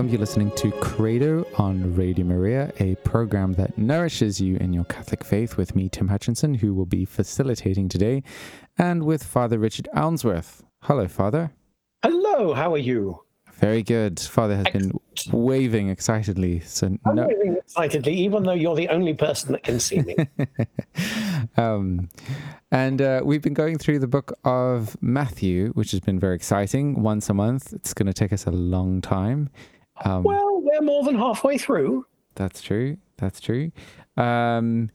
Welcome. You're listening to Credo on Radio Maria, a program that nourishes you in your Catholic faith with me, Tim Hutchinson, who will be facilitating today, and with Father Richard Ounsworth. Hello, Father. Hello, how are you? Very good. Father has been waving excitedly. So I'm no, waving excitedly, even though you're the only person that can see me. um, and uh, we've been going through the book of Matthew, which has been very exciting. Once a month. It's going to take us a long time. Um, well, we're more than halfway through. That's true. That's true. Um,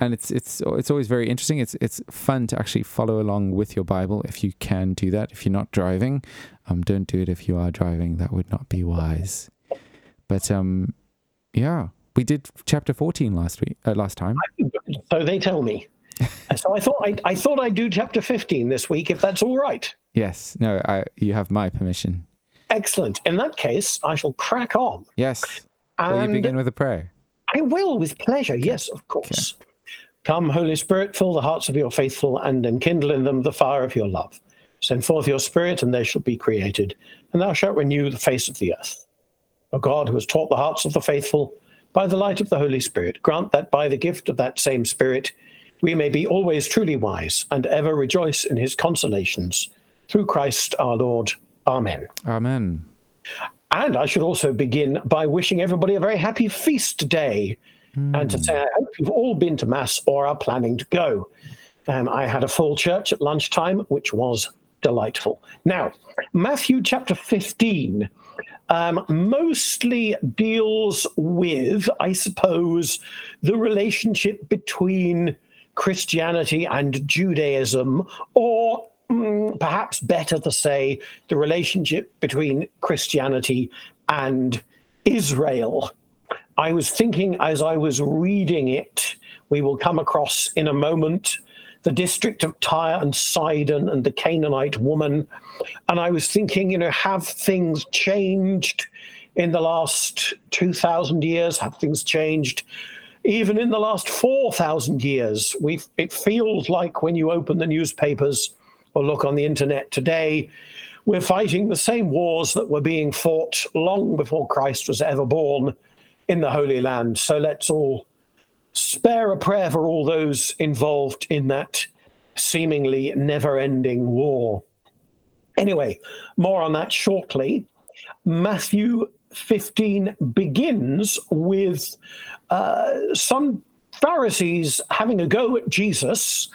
and it's it's it's always very interesting. It's it's fun to actually follow along with your Bible if you can do that. If you're not driving, um, don't do it if you are driving. That would not be wise. But um, yeah, we did chapter 14 last week, uh, last time. So they tell me. so I thought I, I thought I'd do chapter 15 this week, if that's all right. Yes. No, I, you have my permission. Excellent. In that case, I shall crack on. Yes. Will you begin with a prayer? I will, with pleasure. Yes, of course. Come, Holy Spirit, fill the hearts of your faithful and enkindle in them the fire of your love. Send forth your Spirit, and they shall be created, and thou shalt renew the face of the earth. O God, who has taught the hearts of the faithful by the light of the Holy Spirit, grant that by the gift of that same Spirit we may be always truly wise and ever rejoice in his consolations. Through Christ our Lord. Amen. Amen. And I should also begin by wishing everybody a very happy feast day and to say I hope you've all been to Mass or are planning to go. Um, I had a full church at lunchtime, which was delightful. Now, Matthew chapter 15 um, mostly deals with, I suppose, the relationship between Christianity and Judaism, or mm, perhaps better to say, the relationship between Christianity and Israel. I was thinking as I was reading it, we will come across in a moment the district of Tyre and Sidon and the Canaanite woman. And I was thinking, you know, have things changed in the last 2,000 years? Have things changed even in the last 4,000 years? we it feels like when you open the newspapers or look on the internet today, we're fighting the same wars that were being fought long before Christ was ever born in the Holy Land. So let's all spare a prayer for all those involved in that seemingly never ending war. Anyway, more on that shortly. Matthew 15 begins with uh, some Pharisees having a go at Jesus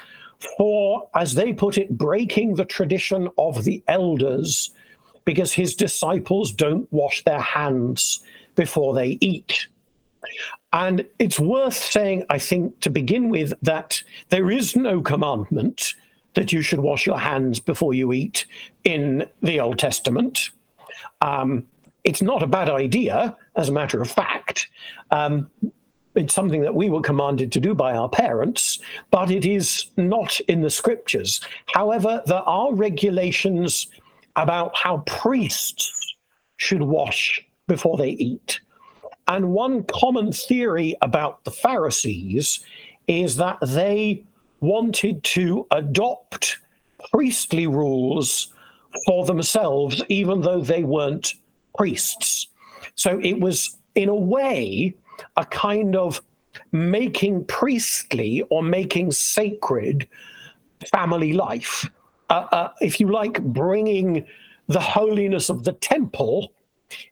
for, as they put it, breaking the tradition of the elders because his disciples don't wash their hands before they eat. And it's worth saying, I think, to begin with, that there is no commandment that you should wash your hands before you eat in the Old Testament. Um, it's not a bad idea, as a matter of fact. Um, it's something that we were commanded to do by our parents, but it is not in the scriptures. However, there are regulations about how priests should wash before they eat. And one common theory about the Pharisees is that they wanted to adopt priestly rules for themselves, even though they weren't priests. So it was, in a way, a kind of making priestly or making sacred family life. Uh, uh, if you like, bringing the holiness of the temple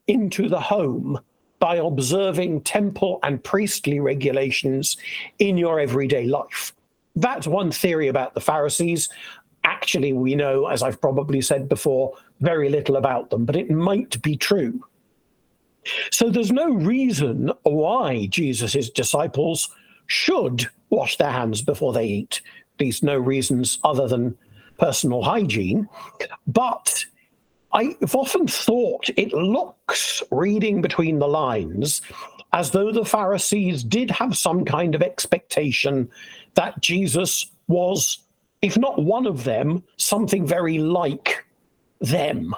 into the home by observing temple and priestly regulations in your everyday life. That's one theory about the Pharisees. Actually, we know, as I've probably said before, very little about them, but it might be true. So there's no reason why Jesus' disciples should wash their hands before they eat. At least no reasons other than personal hygiene. But I've often thought it looks, reading between the lines, as though the Pharisees did have some kind of expectation that Jesus was, if not one of them, something very like them.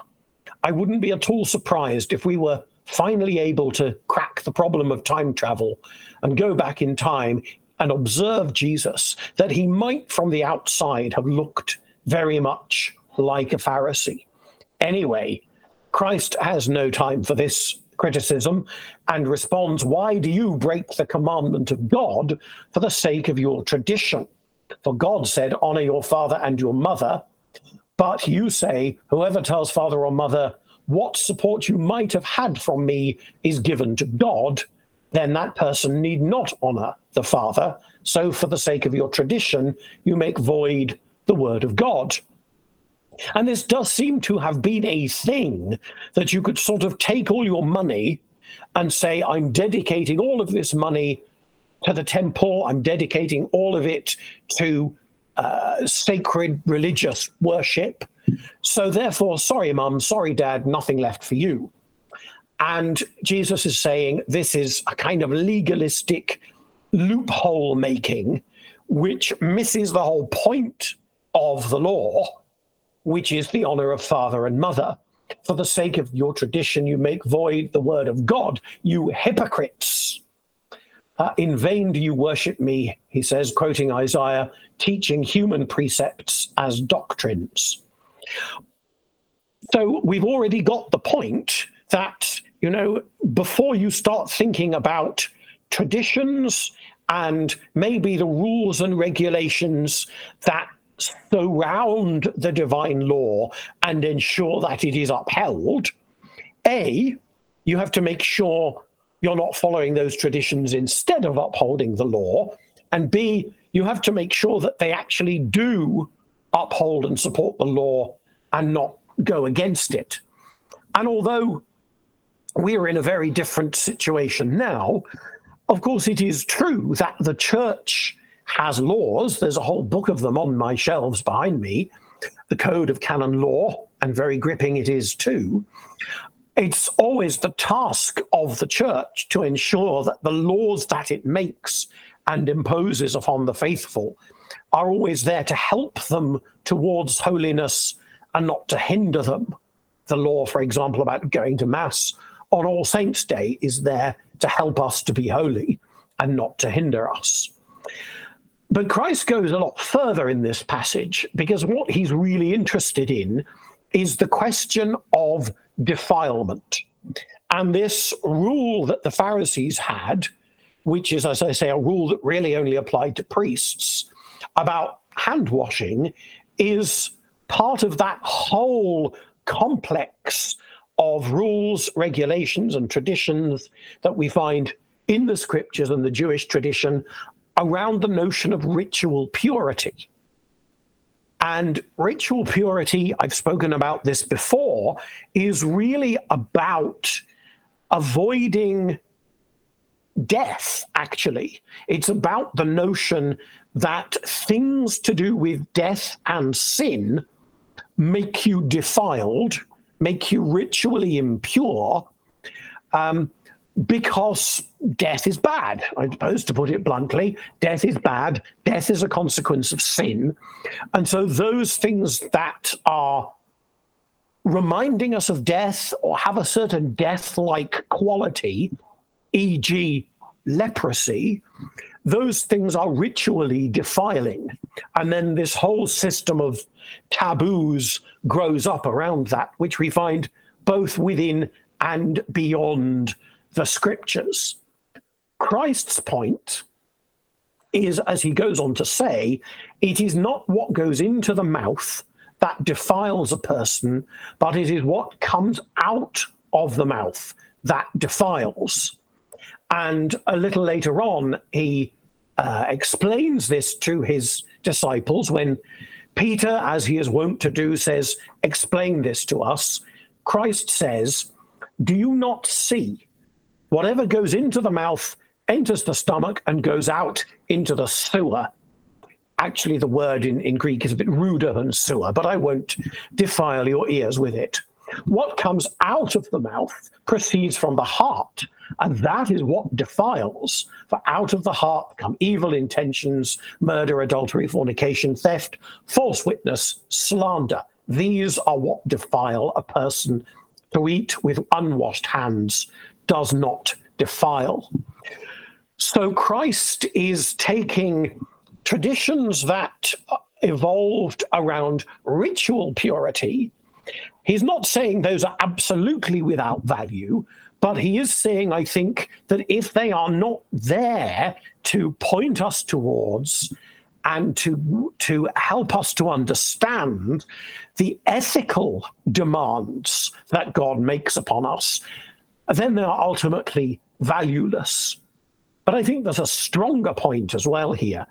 I wouldn't be at all surprised if we were finally able to crack the problem of time travel and go back in time and observe Jesus, that he might from the outside have looked very much like a Pharisee. Anyway, Christ has no time for this criticism and responds, Why do you break the commandment of God for the sake of your tradition? For God said, Honor your father and your mother. But you say, Whoever tells father or mother, What support you might have had from me is given to God, then that person need not honor the father. So, for the sake of your tradition, you make void the word of God. And this does seem to have been a thing that you could sort of take all your money and say, I'm dedicating all of this money to the temple, I'm dedicating all of it to uh, sacred religious worship. So, therefore, sorry, mum, sorry, dad, nothing left for you. And Jesus is saying this is a kind of legalistic loophole making, which misses the whole point of the law which is the honor of father and mother. For the sake of your tradition, you make void the word of God, you hypocrites. Uh, in vain do you worship me, he says, quoting Isaiah, teaching human precepts as doctrines. So we've already got the point that, you know, before you start thinking about traditions and maybe the rules and regulations that surround the divine law and ensure that it is upheld, A, you have to make sure you're not following those traditions instead of upholding the law. And B, you have to make sure that they actually do uphold and support the law and not go against it. And although we are in a very different situation now, of course, it is true that the church has laws. There's a whole book of them on my shelves behind me, the Code of Canon Law, and very gripping it is too. It's always the task of the church to ensure that the laws that it makes and imposes upon the faithful are always there to help them towards holiness and not to hinder them. The law, for example, about going to Mass on All Saints' Day is there to help us to be holy and not to hinder us. But Christ goes a lot further in this passage because what he's really interested in is the question of defilement. And this rule that the Pharisees had, which is, as I say, a rule that really only applied to priests about hand washing, is part of that whole complex of rules, regulations, and traditions that we find in the scriptures and the Jewish tradition around the notion of ritual purity. And ritual purity, I've spoken about this before, is really about avoiding death, actually. It's about the notion that things to do with death and sin make you defiled, make you ritually impure. Um, because death is bad, I suppose, to put it bluntly. Death is bad. Death is a consequence of sin. And so those things that are reminding us of death or have a certain death like quality, e.g., leprosy, those things are ritually defiling. And then this whole system of taboos grows up around that, which we find both within and beyond the scriptures. Christ's point is, as he goes on to say, it is not what goes into the mouth that defiles a person, but it is what comes out of the mouth that defiles. And a little later on, he uh, explains this to his disciples when Peter, as he is wont to do, says, Explain this to us. Christ says, Do you not see Whatever goes into the mouth enters the stomach and goes out into the sewer. Actually, the word in, in Greek is a bit ruder than sewer, but I won't defile your ears with it. What comes out of the mouth proceeds from the heart, and that is what defiles. For out of the heart come evil intentions, murder, adultery, fornication, theft, false witness, slander. These are what defile a person to eat with unwashed hands does not defile. So Christ is taking traditions that evolved around ritual purity He's not saying those are absolutely without value, but he is saying, I think, that if they are not there to point us towards and to, to help us to understand the ethical demands that God makes upon us, then they are ultimately valueless. But I think there's a stronger point as well here.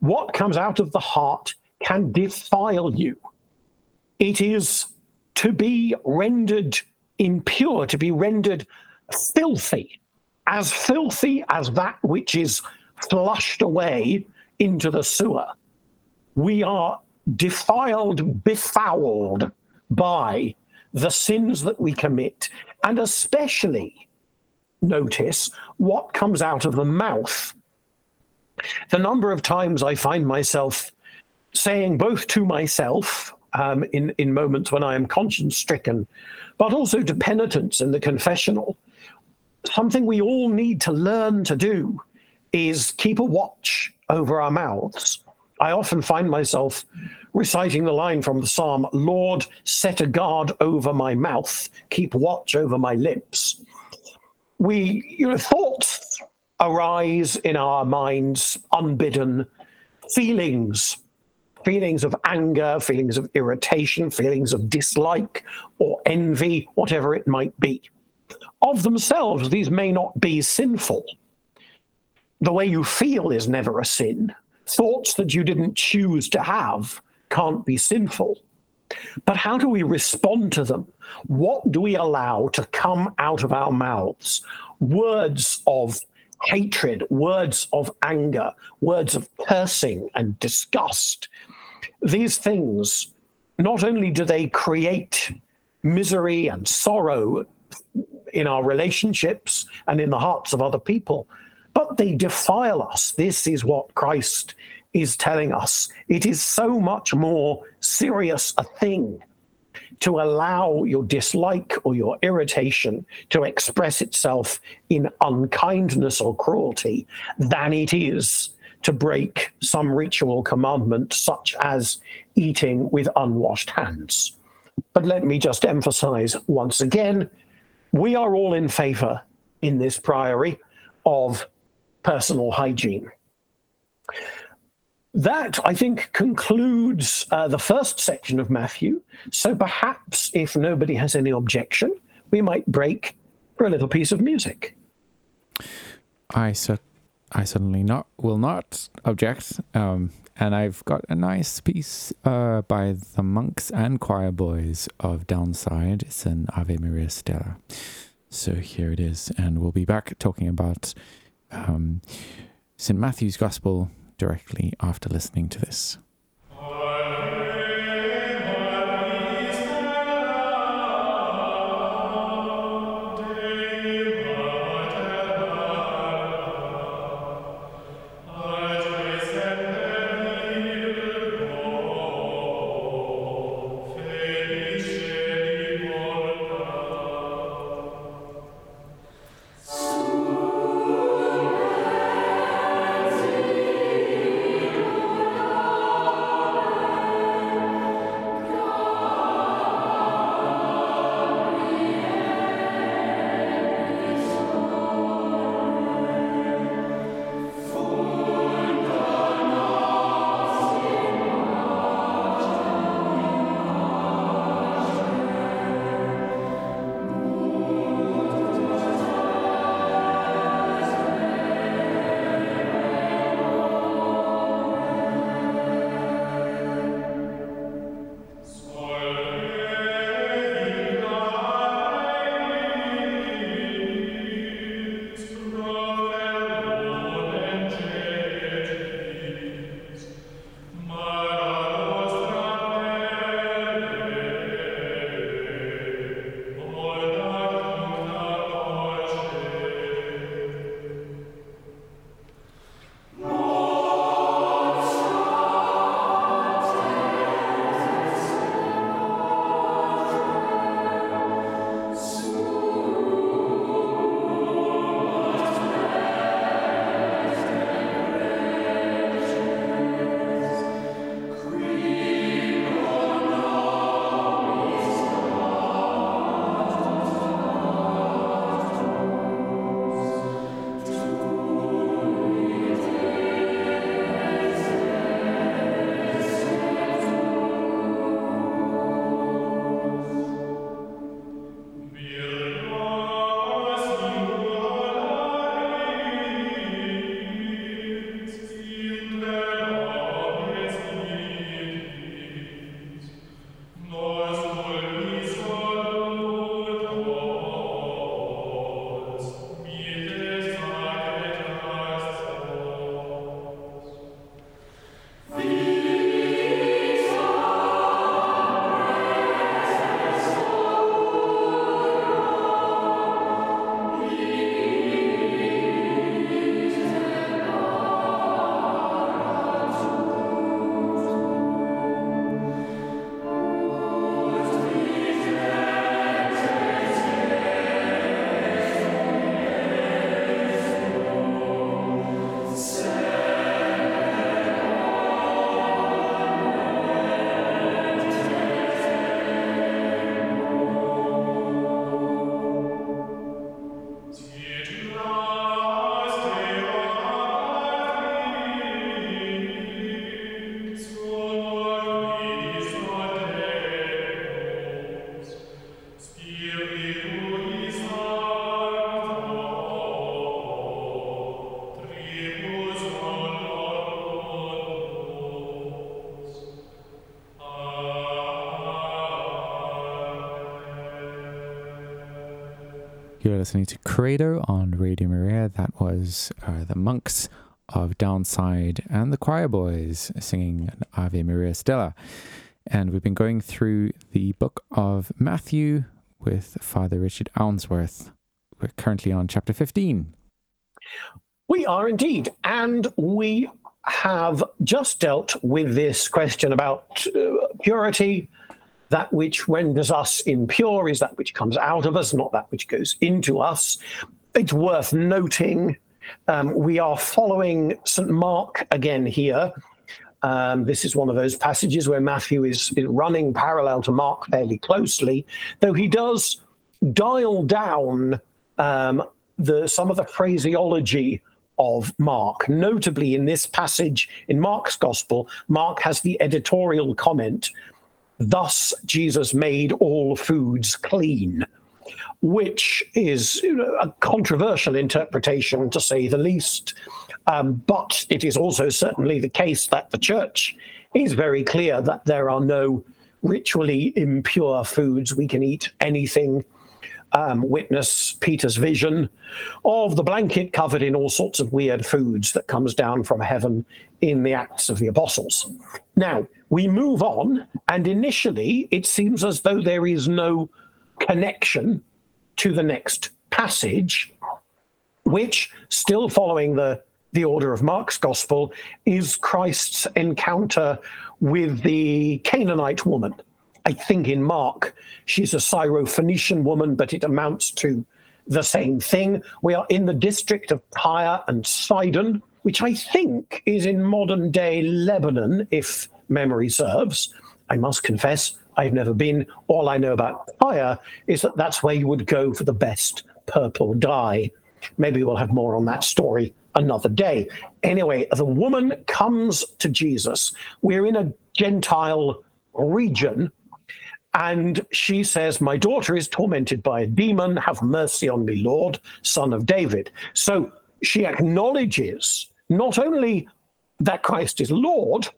What comes out of the heart can defile you. It is to be rendered impure, to be rendered filthy, as filthy as that which is flushed away into the sewer. We are defiled, befouled by the sins that we commit, and especially notice what comes out of the mouth. The number of times I find myself saying, both to myself um, in, in moments when I am conscience stricken, but also to penitents in the confessional, something we all need to learn to do is keep a watch over our mouths. I often find myself reciting the line from the psalm Lord, set a guard over my mouth, keep watch over my lips. We, you know, thoughts arise in our minds unbidden, feelings, feelings of anger, feelings of irritation, feelings of dislike or envy, whatever it might be. Of themselves, these may not be sinful. The way you feel is never a sin. Thoughts that you didn't choose to have can't be sinful. But how do we respond to them? What do we allow to come out of our mouths? Words of hatred, words of anger, words of cursing and disgust. These things, not only do they create misery and sorrow in our relationships and in the hearts of other people, but they defile us. This is what Christ is telling us. It is so much more serious a thing to allow your dislike or your irritation to express itself in unkindness or cruelty than it is to break some ritual commandment, such as eating with unwashed hands. But let me just emphasize once again we are all in favor in this priory of personal hygiene. That, I think, concludes uh, the first section of Matthew. So perhaps, if nobody has any objection, we might break for a little piece of music. I, cer- I certainly not will not object. Um, and I've got a nice piece uh, by the monks and choir boys of Downside. It's an Ave Maris Stella. So here it is, and we'll be back talking about um, St. Matthew's Gospel directly after listening to this. You're listening to Credo on Radio Maria. That was uh, the monks of Downside and the choir boys singing Ave Maris Stella. And we've been going through the book of Matthew with Father Richard Ounsworth. We're currently on chapter 15. We are indeed. And we have just dealt with this question about uh, purity that which renders us impure is that which comes out of us, not that which goes into us. It's worth noting um, we are following St. Mark again here. Um, this is one of those passages where Matthew is, is running parallel to Mark fairly closely, though he does dial down um, the, some of the phraseology of Mark. Notably, in this passage in Mark's Gospel, Mark has the editorial comment Thus, Jesus made all foods clean, which is a controversial interpretation to say the least. Um, but it is also certainly the case that the church is very clear that there are no ritually impure foods. We can eat anything. Um, witness Peter's vision of the blanket covered in all sorts of weird foods that comes down from heaven in the Acts of the Apostles. Now, we move on, and initially it seems as though there is no connection to the next passage, which, still following the, the order of Mark's gospel, is Christ's encounter with the Canaanite woman. I think in Mark, she's a Syrophoenician woman, but it amounts to the same thing. We are in the district of Tyre and Sidon, which I think is in modern day Lebanon, if memory serves. I must confess, I've never been. All I know about Tyre is that that's where you would go for the best purple dye. Maybe we'll have more on that story another day. Anyway, the woman comes to Jesus. We're in a Gentile region. And she says, My daughter is tormented by a demon. Have mercy on me, Lord, son of David. So she acknowledges not only that Christ is Lord,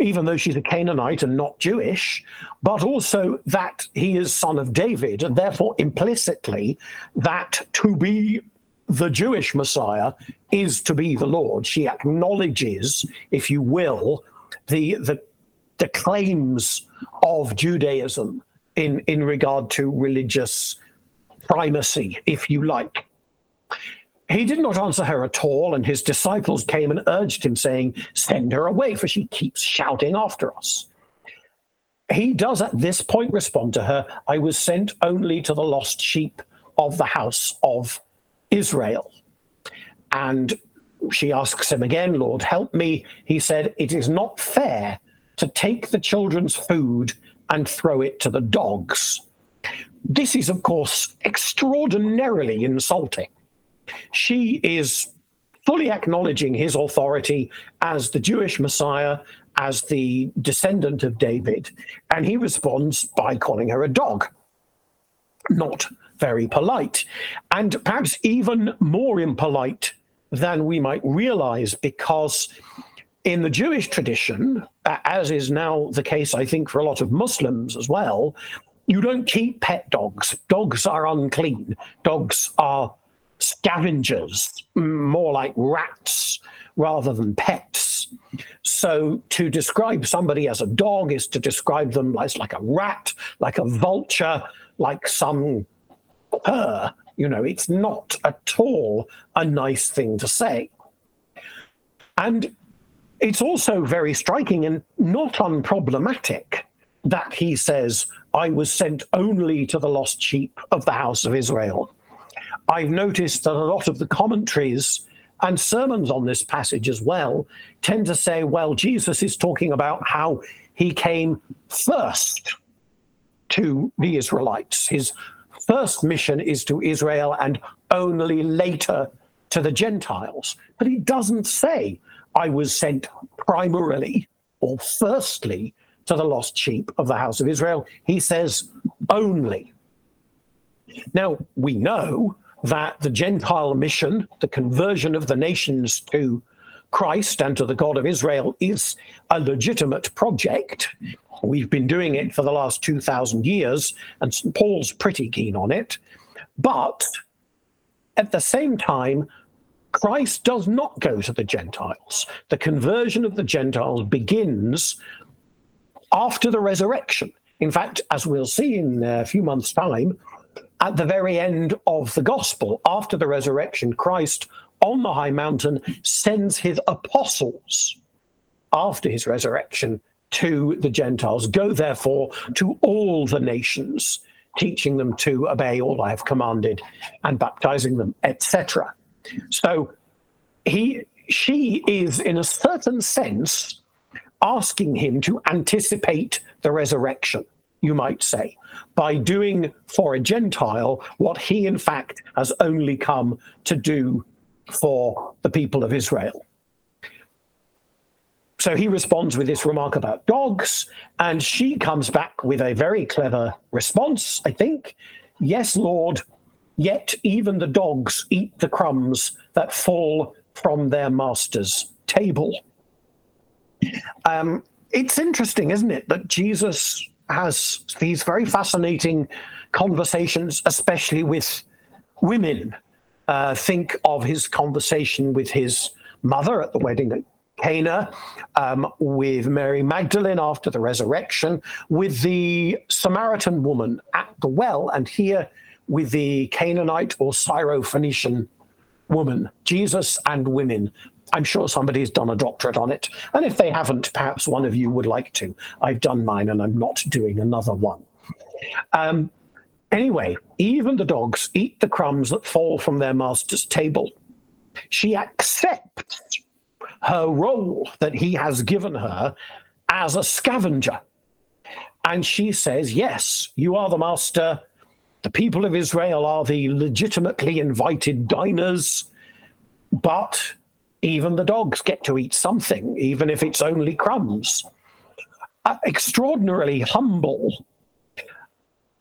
even though she's a Canaanite and not Jewish, but also that he is son of David, and therefore implicitly that to be the Jewish Messiah is to be the Lord. She acknowledges, if you will, the the, the claims of Judaism in, in regard to religious primacy, if you like. He did not answer her at all, and his disciples came and urged him, saying, Send her away, for she keeps shouting after us. He does at this point respond to her, I was sent only to the lost sheep of the house of Israel. And she asks him again, Lord, help me. He said, It is not fair to take the children's food and throw it to the dogs. This is, of course, extraordinarily insulting she is fully acknowledging his authority as the Jewish Messiah, as the descendant of David, and he responds by calling her a dog. Not very polite, and perhaps even more impolite than we might realize, because in the Jewish tradition, as is now the case, I think, for a lot of Muslims as well, you don't keep pet dogs. Dogs are unclean. Dogs are scavengers, more like rats rather than pets. So to describe somebody as a dog is to describe them as like a rat, like a vulture, like some cur. You know, it's not at all a nice thing to say. And it's also very striking and not unproblematic that he says, I was sent only to the lost sheep of the house of Israel. I've noticed that a lot of the commentaries and sermons on this passage as well tend to say, well, Jesus is talking about how he came first to the Israelites. His first mission is to Israel and only later to the Gentiles. But he doesn't say, I was sent primarily or firstly to the lost sheep of the house of Israel. He says only. Now, we know that the Gentile mission, the conversion of the nations to Christ and to the God of Israel, is a legitimate project. We've been doing it for the last 2,000 years, and St. Paul's pretty keen on it. But at the same time, Christ does not go to the Gentiles. The conversion of the Gentiles begins after the resurrection. In fact, as we'll see in a few months' time, at the very end of the gospel, after the resurrection, Christ on the high mountain sends his apostles after his resurrection to the Gentiles. Go therefore to all the nations, teaching them to obey all I have commanded and baptizing them, etc. So he she is in a certain sense asking him to anticipate the resurrection, you might say, by doing for a Gentile what he in fact has only come to do for the people of Israel. So he responds with this remark about dogs, and she comes back with a very clever response, I think. Yes, Lord, yet even the dogs eat the crumbs that fall from their master's table. Um, it's interesting, isn't it, that Jesus has these very fascinating conversations, especially with women. Uh, think of his conversation with his mother at the wedding at Cana, um, with Mary Magdalene after the resurrection, with the Samaritan woman at the well, and here with the Canaanite or Syro-Phoenician woman, Jesus and women. I'm sure somebody's done a doctorate on it. And if they haven't, perhaps one of you would like to. I've done mine and I'm not doing another one. Um, anyway, even the dogs eat the crumbs that fall from their master's table. She accepts her role that he has given her as a scavenger. And she says, Yes, you are the master. The people of Israel are the legitimately invited diners, but even the dogs get to eat something, even if it's only crumbs. Uh, extraordinarily humble.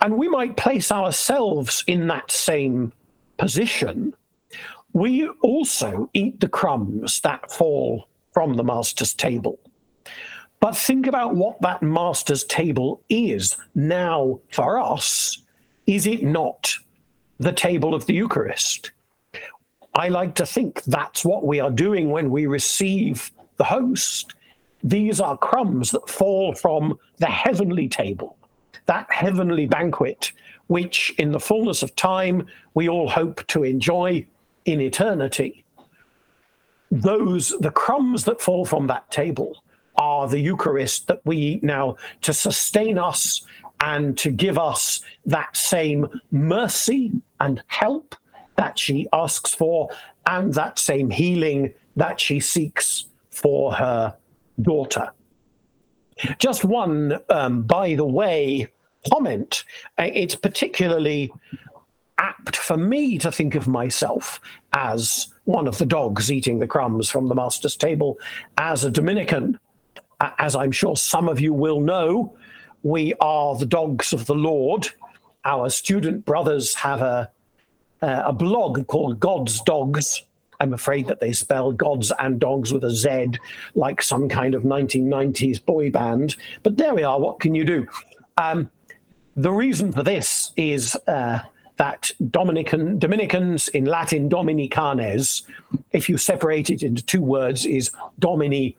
And we might place ourselves in that same position we also eat the crumbs that fall from the master's table. But think about what that master's table is now for us. Is it not the table of the Eucharist? I like to think that's what we are doing when we receive the host. These are crumbs that fall from the heavenly table, that heavenly banquet, which in the fullness of time we all hope to enjoy in eternity. Those, the crumbs that fall from that table, are the Eucharist that we eat now to sustain us and to give us that same mercy and help that she asks for, and that same healing that she seeks for her daughter. Just one, um, by the way, comment. Uh, it's particularly apt for me to think of myself as one of the dogs eating the crumbs from the master's table. As a Dominican, as I'm sure some of you will know, we are the dogs of the Lord. Our student brothers have a, a blog called God's Dogs. I'm afraid that they spell gods and dogs with a Z, like some kind of 1990s boy band. But there we are. What can you do? Um, the reason for this is uh, that Dominican Dominicans in Latin Dominicanes, if you separate it into two words, is Domini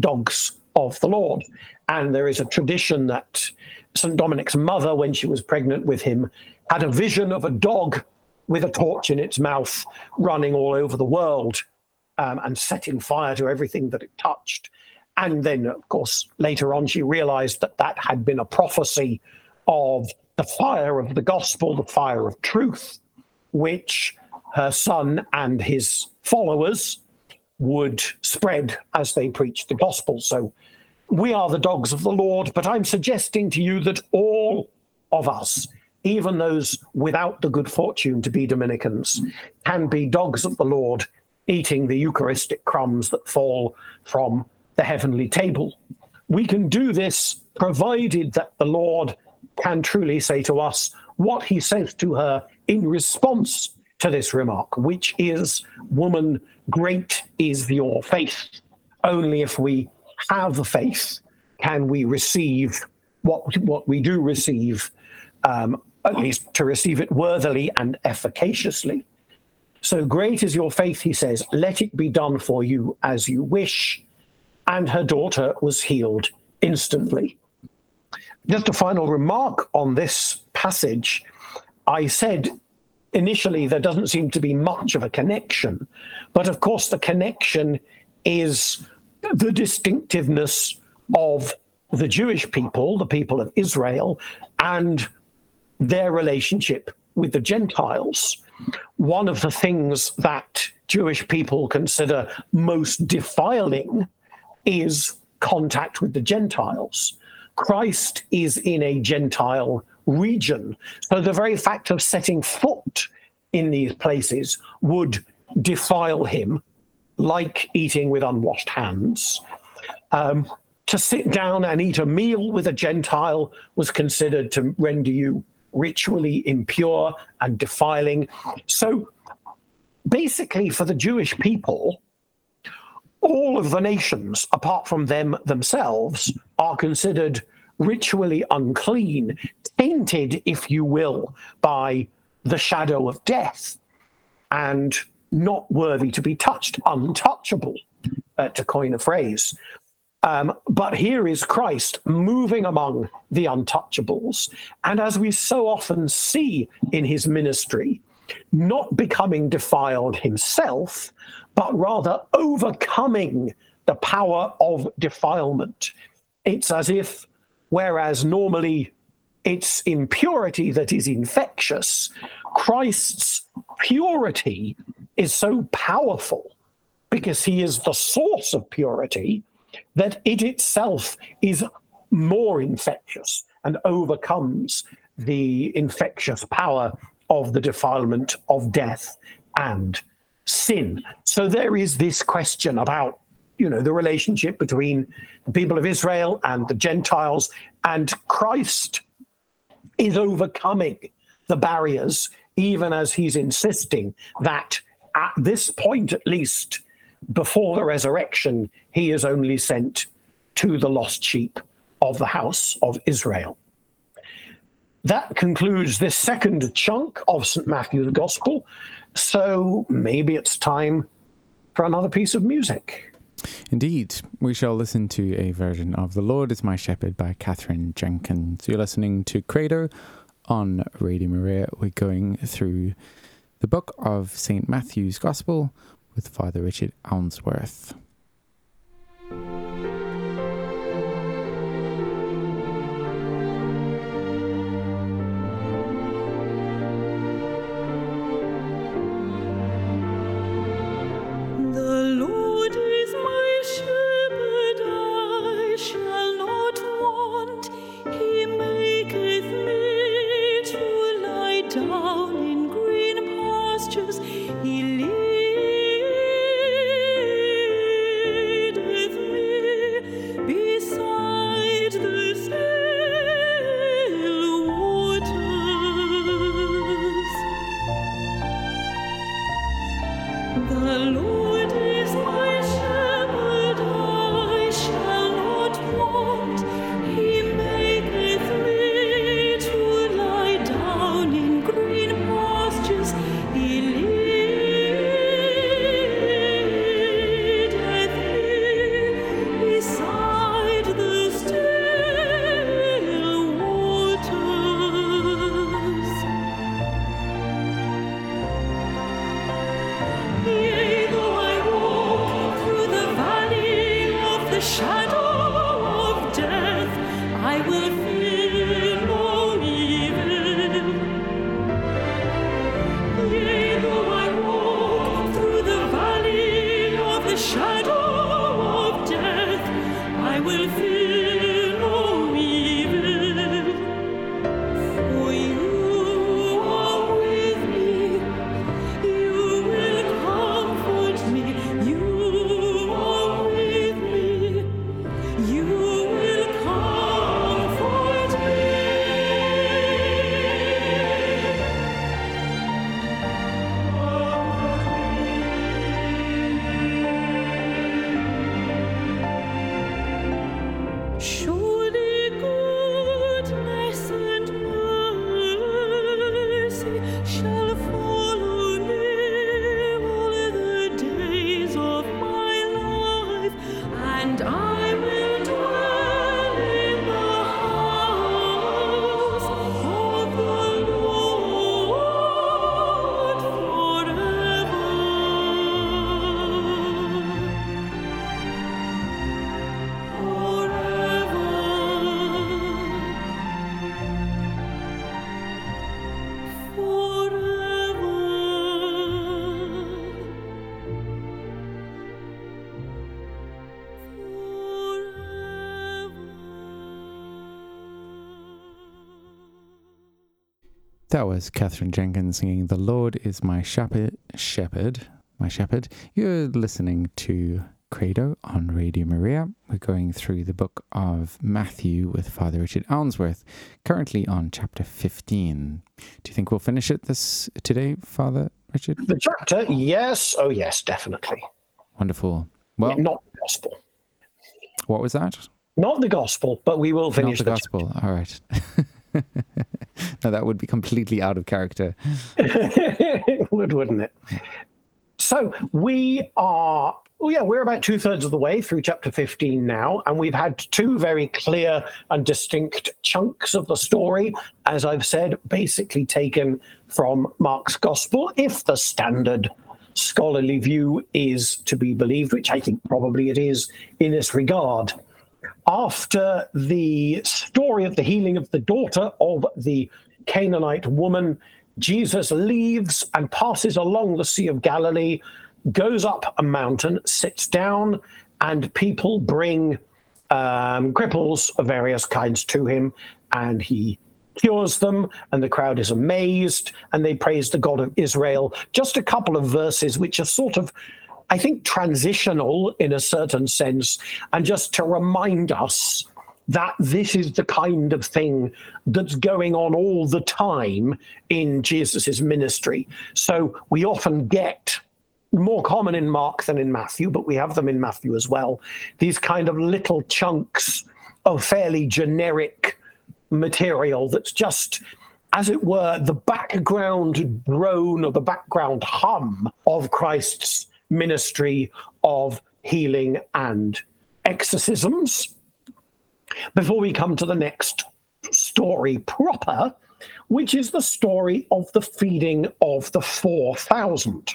dogs of the Lord. And there is a tradition that St. Dominic's mother, when she was pregnant with him, had a vision of a dog with a torch in its mouth running all over the world um, and setting fire to everything that it touched. And then, of course, later on, she realized that that had been a prophecy of the fire of the gospel, the fire of truth, which her son and his followers would spread as they preached the gospel. So we are the dogs of the Lord, but I'm suggesting to you that all of us, even those without the good fortune to be Dominicans, can be dogs of the Lord, eating the Eucharistic crumbs that fall from the heavenly table. We can do this provided that the Lord can truly say to us what he says to her in response to this remark, which is, Woman, great is your faith. Only if we have faith can we receive what, what we do receive um, at least to receive it worthily and efficaciously. So great is your faith, he says, let it be done for you as you wish. And her daughter was healed instantly. Just a final remark on this passage. I said initially there doesn't seem to be much of a connection, but of course, the connection is the distinctiveness of the Jewish people, the people of Israel, and their relationship with the Gentiles. One of the things that Jewish people consider most defiling is contact with the Gentiles. Christ is in a Gentile region. So the very fact of setting foot in these places would defile him, like eating with unwashed hands. Um, to sit down and eat a meal with a Gentile was considered to render you ritually impure and defiling. So basically, for the Jewish people, all of the nations, apart from them themselves, are considered ritually unclean, tainted, if you will, by the shadow of death, and not worthy to be touched, untouchable, uh, to coin a phrase. Um, but here is Christ moving among the untouchables. And as we so often see in his ministry, not becoming defiled himself, but rather overcoming the power of defilement. It's as if, whereas normally it's impurity that is infectious, Christ's purity is so powerful because he is the source of purity that it itself is more infectious and overcomes the infectious power of the defilement of death and sin. So there is this question about, you know, the relationship between the people of Israel and the Gentiles, and Christ is overcoming the barriers, even as he's insisting that at this point, at least, before the resurrection, he is only sent to the lost sheep of the house of Israel. That concludes this second chunk of St. Matthew's Gospel. So maybe it's time for another piece of music. Indeed, we shall listen to a version of The Lord is My Shepherd by Katherine Jenkins. You're listening to Credo on Radio Maria. We're going through the book of St. Matthew's Gospel with Father Richard Ounsworth. That was Katherine Jenkins singing "The Lord is my shepherd." Shepherd, my shepherd. You're listening to Credo on Radio Maria. We're going through the book of Matthew with Father Richard Ounsworth, currently on chapter 15. Do you think we'll finish it this today, Father Richard? The chapter, yes. Oh, yes, definitely. Wonderful. Well, not the gospel. What was that? Not the gospel, but we will finish not the, the gospel. Chapter. All right. now that would be completely out of character. would, wouldn't it? So we are well, yeah, we're about two thirds of the way through chapter 15 now, and we've had two very clear and distinct chunks of the story, as I've said, basically taken from Mark's gospel, if the standard scholarly view is to be believed, which I think probably it is in this regard. After the story of the healing of the daughter of the Canaanite woman, Jesus leaves and passes along the Sea of Galilee goes up a mountain, sits down, and people bring um, cripples of various kinds to him, and he cures them, and the crowd is amazed, and they praise the God of Israel. Just a couple of verses which are sort of, I think, transitional in a certain sense, and just to remind us that this is the kind of thing that's going on all the time in Jesus's ministry. So we often get more common in Mark than in Matthew, but we have them in Matthew as well. These kind of little chunks of fairly generic material that's just, as it were, the background drone or the background hum of Christ's ministry of healing and exorcisms. Before we come to the next story proper, which is the story of the feeding of the 4,000.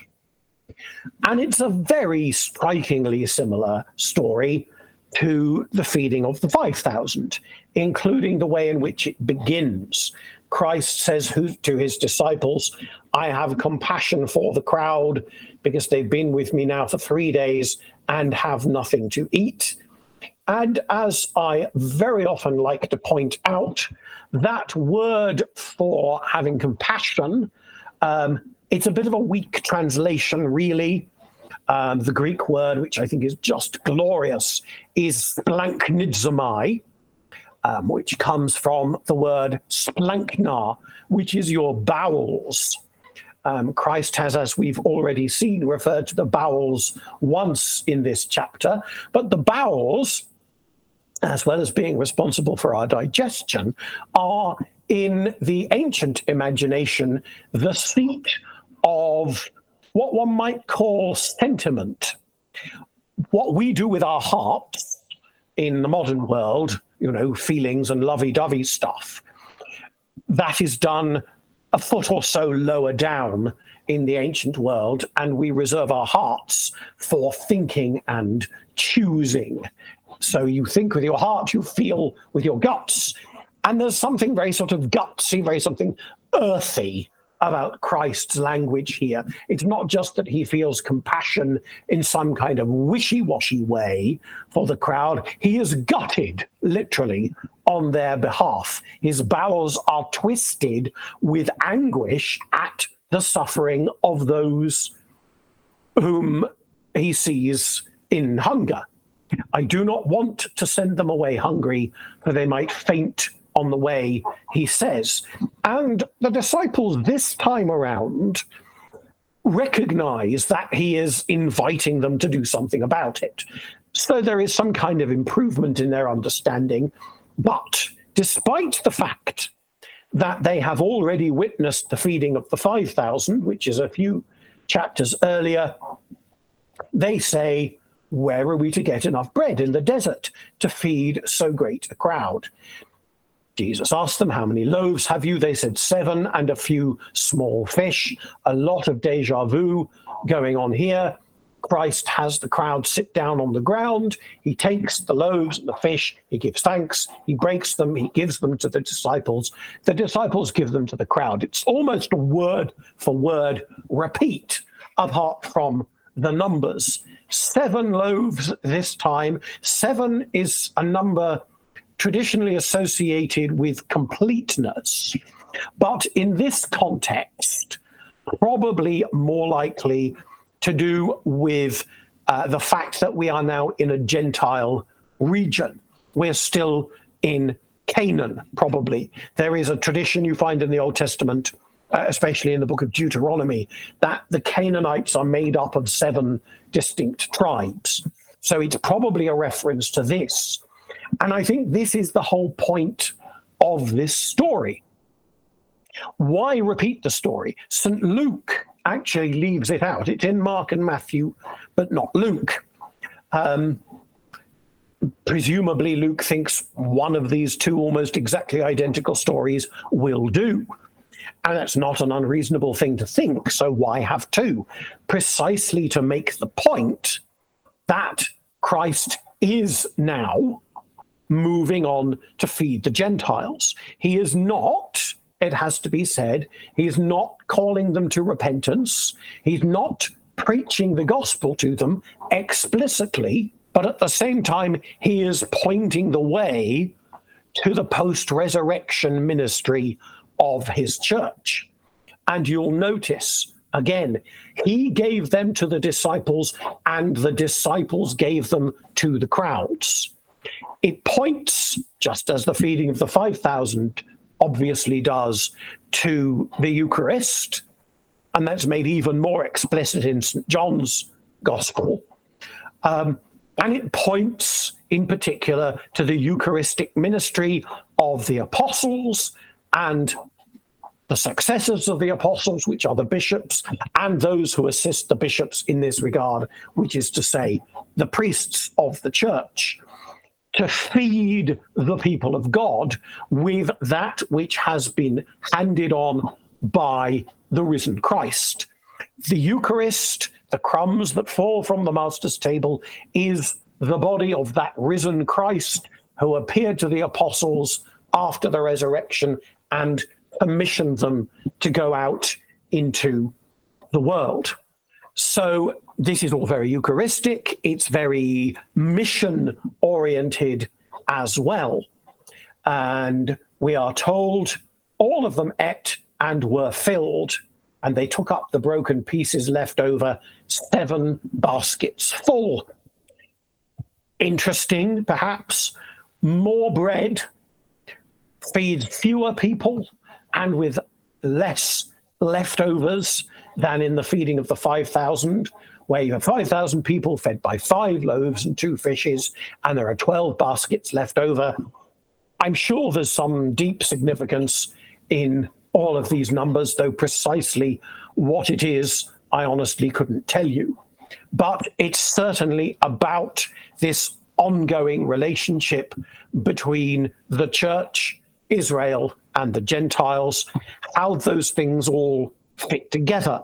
And it's a very strikingly similar story to the feeding of the 5,000, including the way in which it begins. Christ says to his disciples, I have compassion for the crowd because they've been with me now for three days and have nothing to eat. And as I very often like to point out, that word for having compassion um, it's a bit of a weak translation, really. Um, the Greek word, which I think is just glorious, is splanchnizomai, um, which comes from the word splanchna, which is your bowels. Um, Christ has, as we've already seen, referred to the bowels once in this chapter, but the bowels, as well as being responsible for our digestion, are in the ancient imagination the seat of what one might call sentiment. What we do with our hearts in the modern world, you know, feelings and lovey dovey stuff, that is done a foot or so lower down in the ancient world, and we reserve our hearts for thinking and choosing. So you think with your heart, you feel with your guts. And there's something very sort of gutsy, very something earthy about Christ's language here. It's not just that he feels compassion in some kind of wishy washy way for the crowd, he is gutted, literally, on their behalf. His bowels are twisted with anguish at the suffering of those whom he sees in hunger. I do not want to send them away hungry, for they might faint on the way, he says. And the disciples this time around recognize that he is inviting them to do something about it. So there is some kind of improvement in their understanding. But despite the fact that they have already witnessed the feeding of the 5,000, which is a few chapters earlier, they say, Where are we to get enough bread in the desert to feed so great a crowd? Jesus asked them, How many loaves have you? They said, Seven and a few small fish. A lot of deja vu going on here. Christ has the crowd sit down on the ground. He takes the loaves and the fish. He gives thanks. He breaks them. He gives them to the disciples. The disciples give them to the crowd. It's almost a word for word repeat, apart from the numbers. Seven loaves this time. Seven is a number traditionally associated with completeness. But in this context, probably more likely to do with uh, the fact that we are now in a Gentile region. We're still in Canaan, probably. There is a tradition you find in the Old Testament, uh, especially in the book of Deuteronomy, that the Canaanites are made up of seven distinct tribes. So it's probably a reference to this. And I think this is the whole point of this story. Why repeat the story? St. Luke actually leaves it out. It's in Mark and Matthew, but not Luke. Um, presumably, Luke thinks one of these two almost exactly identical stories will do. And that's not an unreasonable thing to think. So, why have two? Precisely to make the point that Christ is now moving on to feed the Gentiles. He is not, it has to be said, he's not calling them to repentance. He's not preaching the gospel to them explicitly, but at the same time, he is pointing the way to the post resurrection ministry of his church. And you'll notice again, he gave them to the disciples, and the disciples gave them to the crowds. It points, just as the feeding of the 5,000 obviously does, to the Eucharist, and that's made even more explicit in St. John's Gospel. Um, and it points in particular to the Eucharistic ministry of the apostles and the successors of the apostles, which are the bishops, and those who assist the bishops in this regard, which is to say, the priests of the church to feed the people of God with that which has been handed on by the risen Christ. The Eucharist, the crumbs that fall from the Master's table, is the body of that risen Christ who appeared to the apostles after the resurrection and commissioned them to go out into the world. So this is all very Eucharistic, it's very mission oriented as well. And we are told all of them ate and were filled, and they took up the broken pieces left over, seven baskets full. Interesting, perhaps. More bread feeds fewer people and with less leftovers than in the feeding of the 5,000, where you have 5,000 people fed by five loaves and two fishes, and there are 12 baskets left over. I'm sure there's some deep significance in all of these numbers, though precisely what it is, I honestly couldn't tell you. But it's certainly about this ongoing relationship between the church, Israel, and the Gentiles, how those things all fit together.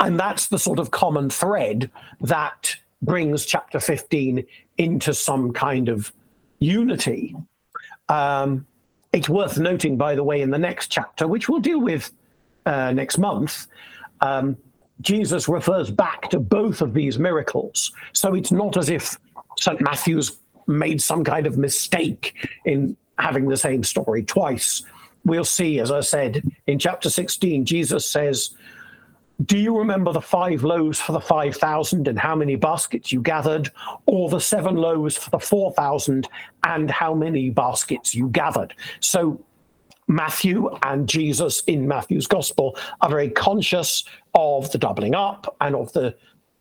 And that's the sort of common thread that brings chapter 15 into some kind of unity. Um, it's worth noting, by the way, in the next chapter, which we'll deal with uh, next month, um, Jesus refers back to both of these miracles. So it's not as if St. Matthew's made some kind of mistake in having the same story twice. We'll see, as I said, in chapter 16, Jesus says, Do you remember the five loaves for the 5,000 and how many baskets you gathered, or the seven loaves for the 4,000 and how many baskets you gathered? So Matthew and Jesus in Matthew's gospel are very conscious of the doubling up and of the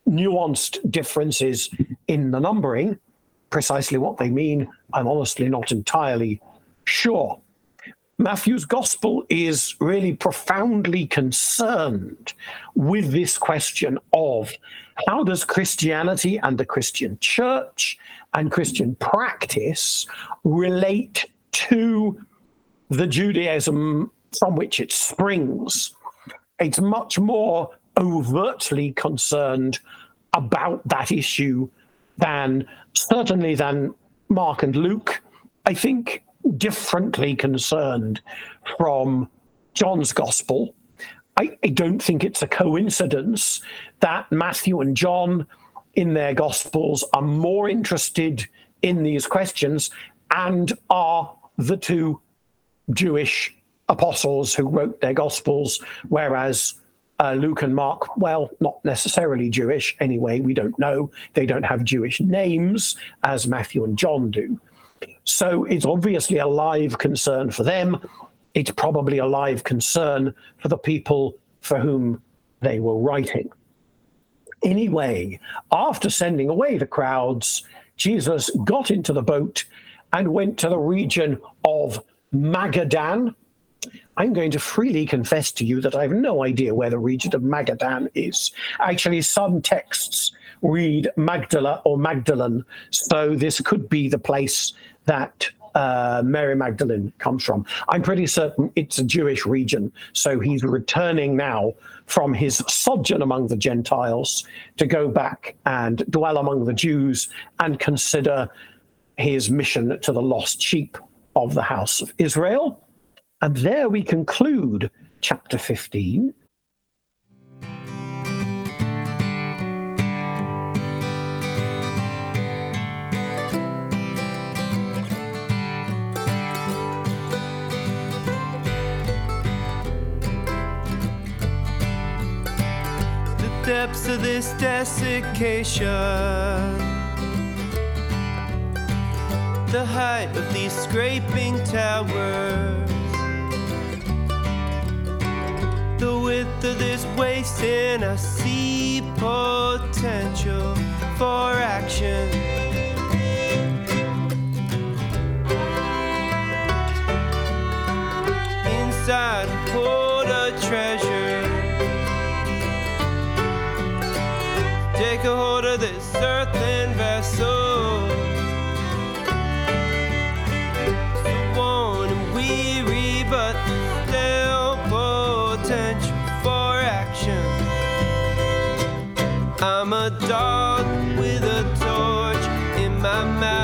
nuanced differences in the numbering. Precisely what they mean, I'm honestly not entirely sure. Matthew's gospel is really profoundly concerned with this question of how does Christianity and the Christian church and Christian practice relate to the Judaism from which it springs? It's much more overtly concerned about that issue than certainly than Mark and Luke. I think differently concerned from John's gospel. I, I, don't think it's a coincidence that Matthew and John, in their gospels, are more interested in these questions and are the two Jewish apostles who wrote their gospels, whereas uh, Luke and Mark, well, not necessarily Jewish anyway, we don't know. They don't have Jewish names as Matthew and John do. So it's obviously a live concern for them. It's probably a live concern for the people for whom they were writing. Anyway, after sending away the crowds, Jesus got into the boat and went to the region of Magadan, I'm going to freely confess to you that I have no idea where the region of Magadan is. Actually, some texts read Magdala or Magdalene, so this could be the place that uh, Mary Magdalene comes from. I'm pretty certain it's a Jewish region, so he's returning now from his sojourn among the Gentiles to go back and dwell among the Jews and consider his mission to the lost sheep of the house of Israel. And there we conclude chapter 15. Depths of this desiccation the height of these scraping towers the width of this wasteland, I see potential for action. Inside, hold a treasure. Take a hold of this earthen vessel. So worn and weary, but still potential for action. I'm a dog with a torch in my mouth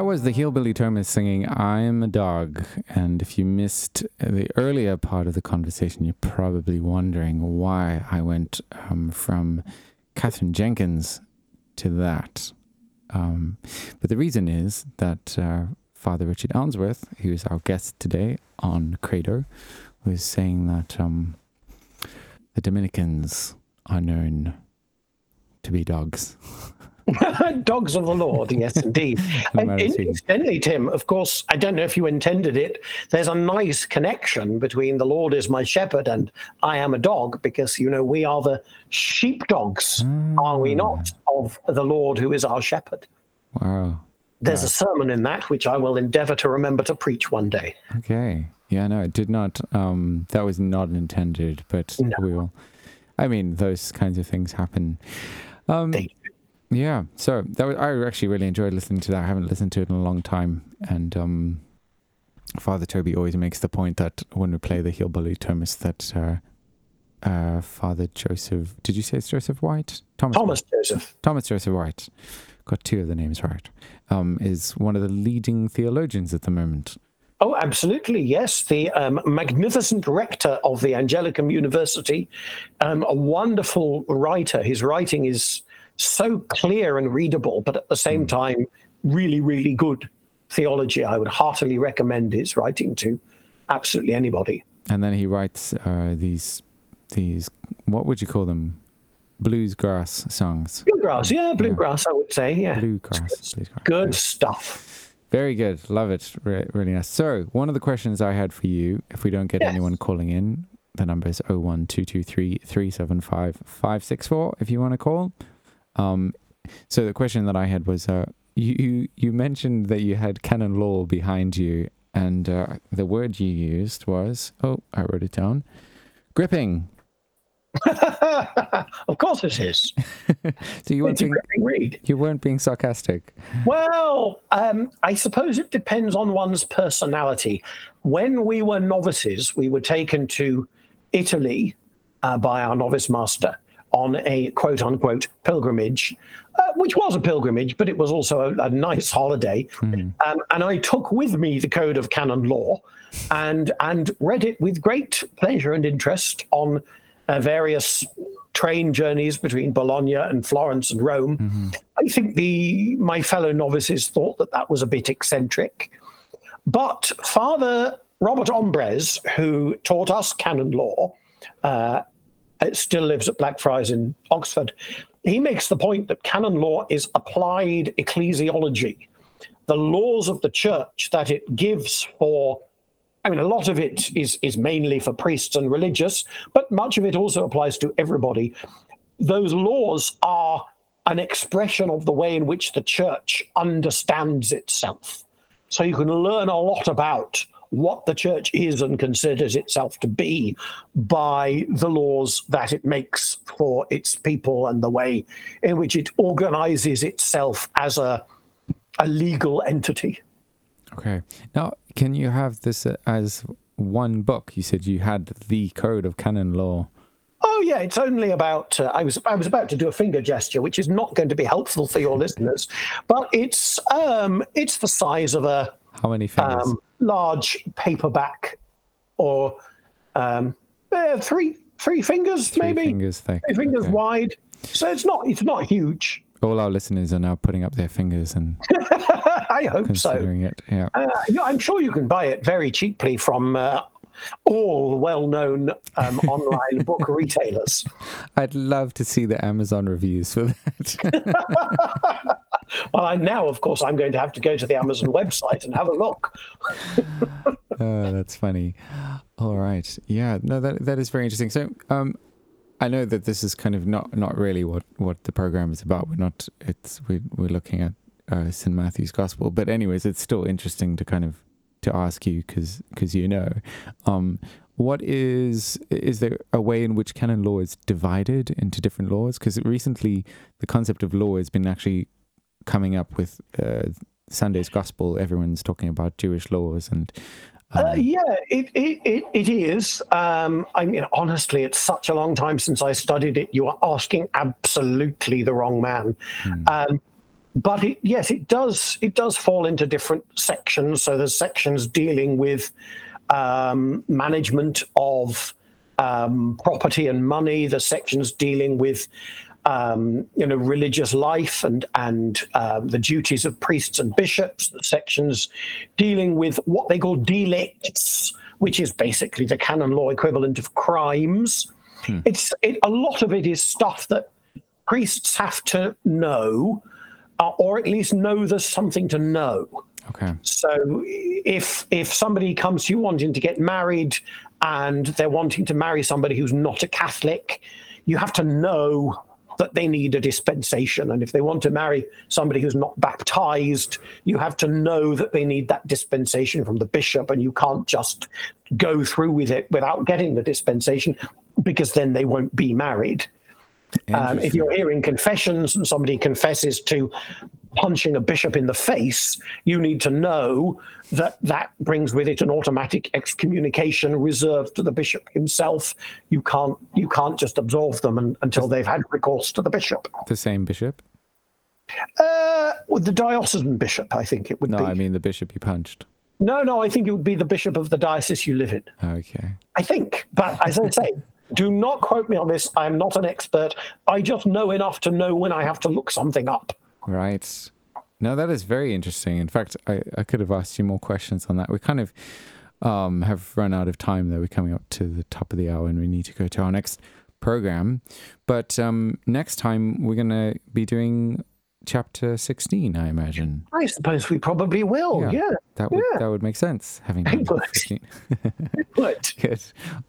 That was the Hillbilly Thomists singing I'm a Dog. And if you missed the earlier part of the conversation, you're probably wondering why I went um, from Katherine Jenkins to that. Um, but the reason is that uh, Father Richard Ounsworth, who is our guest today on Credo, was saying that um, the Dominicans are known to be dogs. Dogs of the Lord, yes, indeed. And matter in- who. incidentally, Tim, of course, I don't know if you intended it. There's a nice connection between the Lord is my shepherd and I am a dog, because you know we are the sheepdogs, are we not, of the Lord who is our shepherd. Wow. There's a sermon in that which I will endeavor to remember to preach one day. Okay. Yeah, no, it did not. Um, that was not intended, but No. we will. I mean, those kinds of things happen. Um, They- yeah. So that was, I actually really enjoyed listening to that. I haven't listened to it in a long time, and um, Father Toby always makes the point that when we play the Hillbilly Thomists, that uh, uh, Father Joseph. Did you say it's Joseph White? Thomas. Thomas Joseph. Thomas Joseph White. Got two of the names right. Um, is one of the leading theologians at the moment. Oh, absolutely. Yes. The um, magnificent rector of the Angelicum University, um, a wonderful writer. His writing is so clear and readable, but at the same time, really, really good theology. I would heartily recommend his writing to absolutely anybody. and then he writes uh, these these what would you call them bluesgrass songs Bluegrass, yeah, bluegrass, I would say. Yeah. bluegrass bluegrass. Good stuff. very good love it Re- really nice so one of the questions i had for you if we don't get Yes. anyone calling in the number is 01223 375 564 if you want to call um so the question that i had was uh you you, you mentioned that you had canon law behind you and uh, the word you used was oh i wrote it down gripping of course it is. so you weren't being, read. you weren't being sarcastic Well, um, I suppose it depends on one's personality. When we were novices, we were taken to Italy uh, by our novice master on a quote unquote pilgrimage, uh, which was a pilgrimage, but it was also a, a nice holiday. Um, and I took with me the Code of Canon Law and, and read it with great pleasure and interest on uh, various train journeys between Bologna and Florence and Rome. I think the my fellow novices thought that that was a bit eccentric, but Father Robert Ombres, who taught us canon law, uh, it still lives at Blackfriars in Oxford. He makes the point that canon law is applied ecclesiology, the laws of the church that it gives for I mean, a lot of it is is mainly for priests and religious, but much of it also applies to everybody. Those laws are an expression of the way in which the church understands itself. So you can learn a lot about what the church is and considers itself to be by the laws that it makes for its people and the way in which it organizes itself as a a legal entity. Okay. Now, can you have this uh, as one book? You said you had the Code of Canon Law. Oh yeah, it's only about. Uh, I was I was about to do a finger gesture, which is not going to be helpful for your listeners, but it's um it's the size of a How many fingers? um, large paperback, or um uh, three three fingers Three maybe fingers thick. three fingers Okay. wide. So it's not it's not huge. All our listeners are now putting up their fingers and I hope so. considering it. Yeah. Uh, I'm sure you can buy it very cheaply from uh, all well-known um, online book retailers. I'd love to see the Amazon reviews for that. Well, I, now, of course, I'm going to have to go to the Amazon website and have a look. oh, that's funny. All right. Yeah. No, that that is very interesting. So, um, I know that this is kind of not not really what what the program is about. We're not. It's we we're looking at uh, St Matthew's Gospel, but anyways, it's still interesting to kind of to ask you because because you know, um, what is is there a way in which canon law is divided into different laws? Because recently, the concept of law has been actually coming up with uh, Sunday's Gospel. Everyone's talking about Jewish laws and. Uh, yeah, it, it, it, it is. Um, I mean, honestly, it's such a long time since I studied it. You are asking absolutely the wrong man. Um, but it, yes, it does. It does fall into different sections. So there's sections dealing with um, management of um, property and money. The sections dealing with um, you know religious life and and um, the duties of priests and bishops. The sections dealing with what they call delicts, which is basically the canon law equivalent of crimes. It's it, a lot of it is stuff that priests have to know, uh, or at least know there's something to know. Okay. So if if somebody comes to you wanting to get married and they're wanting to marry somebody who's not a Catholic, you have to know that they need a dispensation. And if they want to marry somebody who's not baptized, you have to know that they need that dispensation from the bishop, and you can't just go through with it without getting the dispensation because then they won't be married. Um, if you're hearing confessions and somebody confesses to punching a bishop in the face, you need to know that that brings with it an automatic excommunication reserved to the bishop himself. You can't you can't just absolve them un- until they've had recourse to the bishop. The same bishop? Uh, with the diocesan bishop, I think it would No, be. I mean the bishop you punched. no, no, I think it would be the bishop of the diocese you live in. Okay. I think, but as I say, do not quote me on this. I'm not an expert. I just know enough to know when I have to look something up. Right. Now that is very interesting. In fact, I, I could have asked you more questions on that. We kind of um, have run out of time, though. We're coming up to the top of the hour and we need to go to our next program. But um, next time, we're going to be doing chapter 16, I imagine. I suppose we probably will. Yeah. Yeah, That would, Yeah. that would make sense, having done chapter 16. but Good.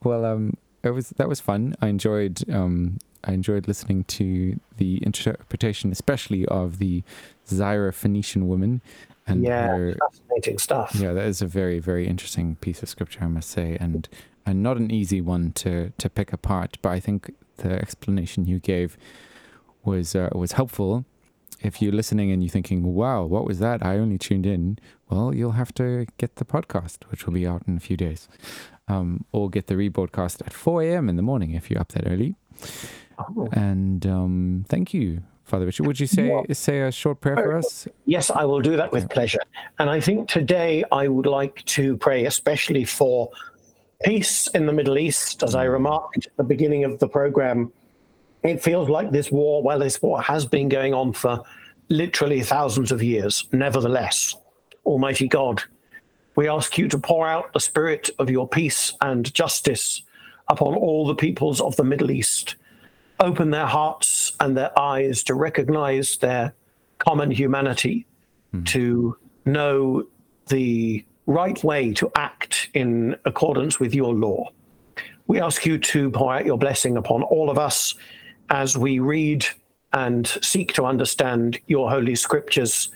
Well, um, it was that was fun. I enjoyed um, I enjoyed listening to the interpretation, especially of the Syrophoenician woman, and yeah, her. fascinating stuff. Yeah, that is a very very interesting piece of scripture, I must say, and and not an easy one to to pick apart. But I think the explanation you gave was uh, was helpful. If you're listening and you're thinking, "Wow, what was that?" I only tuned in. Well, you'll have to get the podcast, which will be out in a few days, um, or get the rebroadcast at 4 a.m. in the morning if you're up that early. Oh. And um, thank you, Father Richard. Would you say Yeah. say a short prayer for us? Yes, I will do that with pleasure. And I think today I would like to pray especially for peace in the Middle East. As I remarked at the beginning of the program, it feels like this war, well, this war has been going on for literally thousands of years. Nevertheless, Almighty God, we ask you to pour out the spirit of your peace and justice upon all the peoples of the Middle East. Open their hearts and their eyes to recognize their common humanity, hmm. to know the right way to act in accordance with your law. We ask you to pour out your blessing upon all of us as we read and seek to understand your holy scriptures,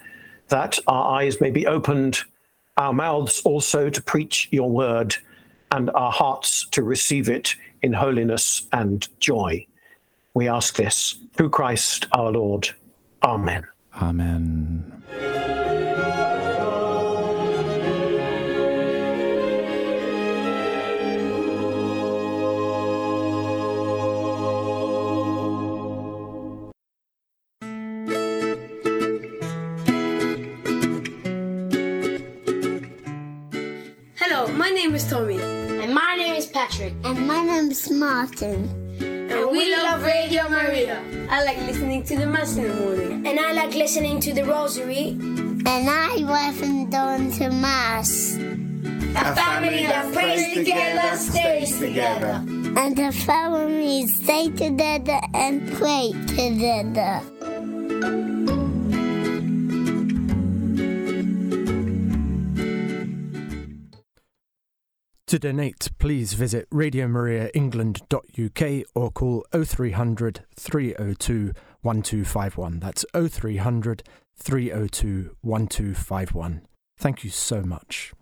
that our eyes may be opened, our mouths also to preach your word, and our hearts to receive it in holiness and joy. We ask this through Christ our Lord. Amen. Amen. Hello, my name is Tommy, And my name is Patrick. And my name is Martin. And we love Radio Maria. I like listening to the Mass in the morning. And I like listening to the Rosary. And I wasn't going to Mass. A family that prays together stays together. And the family stay together and pray together. To donate, please visit radiomariaengland.uk or call 0300 302 1251. That's 0300 302 1251. Thank you so much.